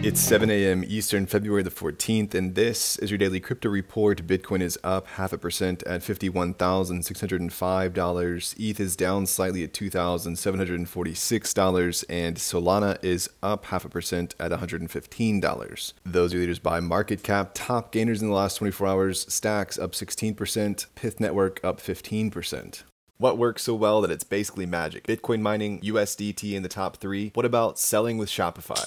It's 7 a.m. Eastern, February the 14th, and this is your daily crypto report. Bitcoin is up half a percent at $51,605. ETH is down slightly at $2,746, and Solana is up half a percent at $115. Those are leaders by market cap. Top gainers in the last 24 hours Stacks up 16%, Pyth Network up 15%. What works so well that it's basically magic? Bitcoin mining, USDT in the top three. What about selling with Shopify?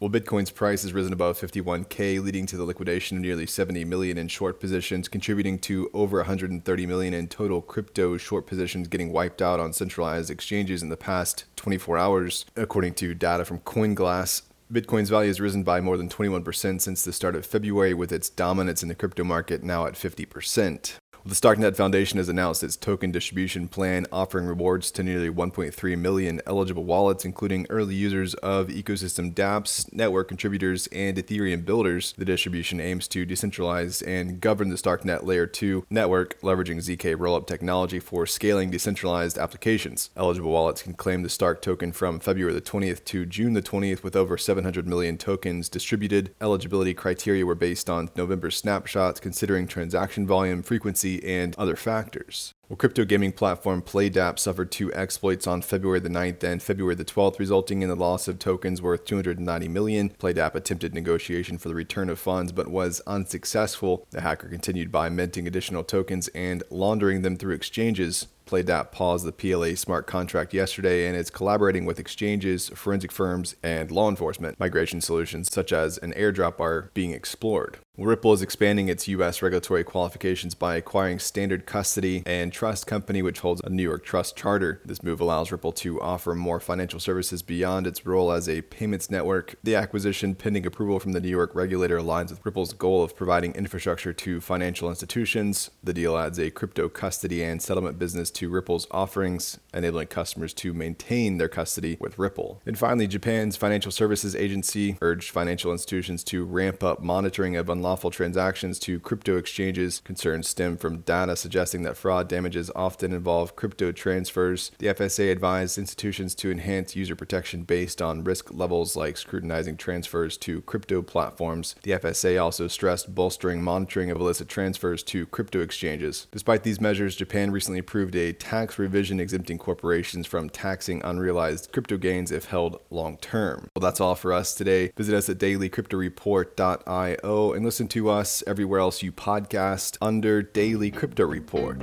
Well, Bitcoin's price has risen above 51k, leading to the liquidation of nearly 70 million in short positions, contributing to over 130 million in total crypto short positions getting wiped out on centralized exchanges in the past 24 hours, according to data from CoinGlass. Bitcoin's value has risen by more than 21% since the start of February, with its dominance in the crypto market now at 50%. The Starknet Foundation has announced its token distribution plan, offering rewards to nearly 1.3 million eligible wallets, including early users of ecosystem dApps, network contributors, and Ethereum builders. The distribution aims to decentralize and govern the Starknet Layer 2 network, leveraging ZK rollup technology for scaling decentralized applications. Eligible wallets can claim the Stark token from February the 20th to June the 20th, with over 700 million tokens distributed. Eligibility criteria were based on November snapshots, considering transaction volume, frequency, and other factors. Well, crypto gaming platform PlayDApp suffered two exploits on February the 9th and February the 12th, resulting in the loss of tokens worth 290 million. PlayDApp attempted negotiation for the return of funds but was unsuccessful. The hacker continued by minting additional tokens and laundering them through exchanges. PlayDApp paused the PLA smart contract yesterday and is collaborating with exchanges, forensic firms, and law enforcement. Migration solutions such as an airdrop are being explored. Ripple is expanding its U.S. regulatory qualifications by acquiring Standard Custody and Trust Company, which holds a New York Trust charter. This move allows Ripple to offer more financial services beyond its role as a payments network. The acquisition, pending approval from the New York regulator, aligns with Ripple's goal of providing infrastructure to financial institutions. The deal adds a crypto custody and settlement business to Ripple's offerings, enabling customers to maintain their custody with Ripple. And finally, Japan's financial services agency urged financial institutions to ramp up monitoring of unlawful transactions to crypto exchanges. Concerns stem from data suggesting that fraud damages often involve crypto transfers. The FSA advised institutions to enhance user protection based on risk levels like scrutinizing transfers to crypto platforms. The FSA also stressed bolstering monitoring of illicit transfers to crypto exchanges. Despite these measures, Japan recently approved a tax revision exempting corporations from taxing unrealized crypto gains if held long term. Well, that's all for us today. Visit us at dailycryptoreport.io and listen to us everywhere else you podcast under Daily Crypto Report.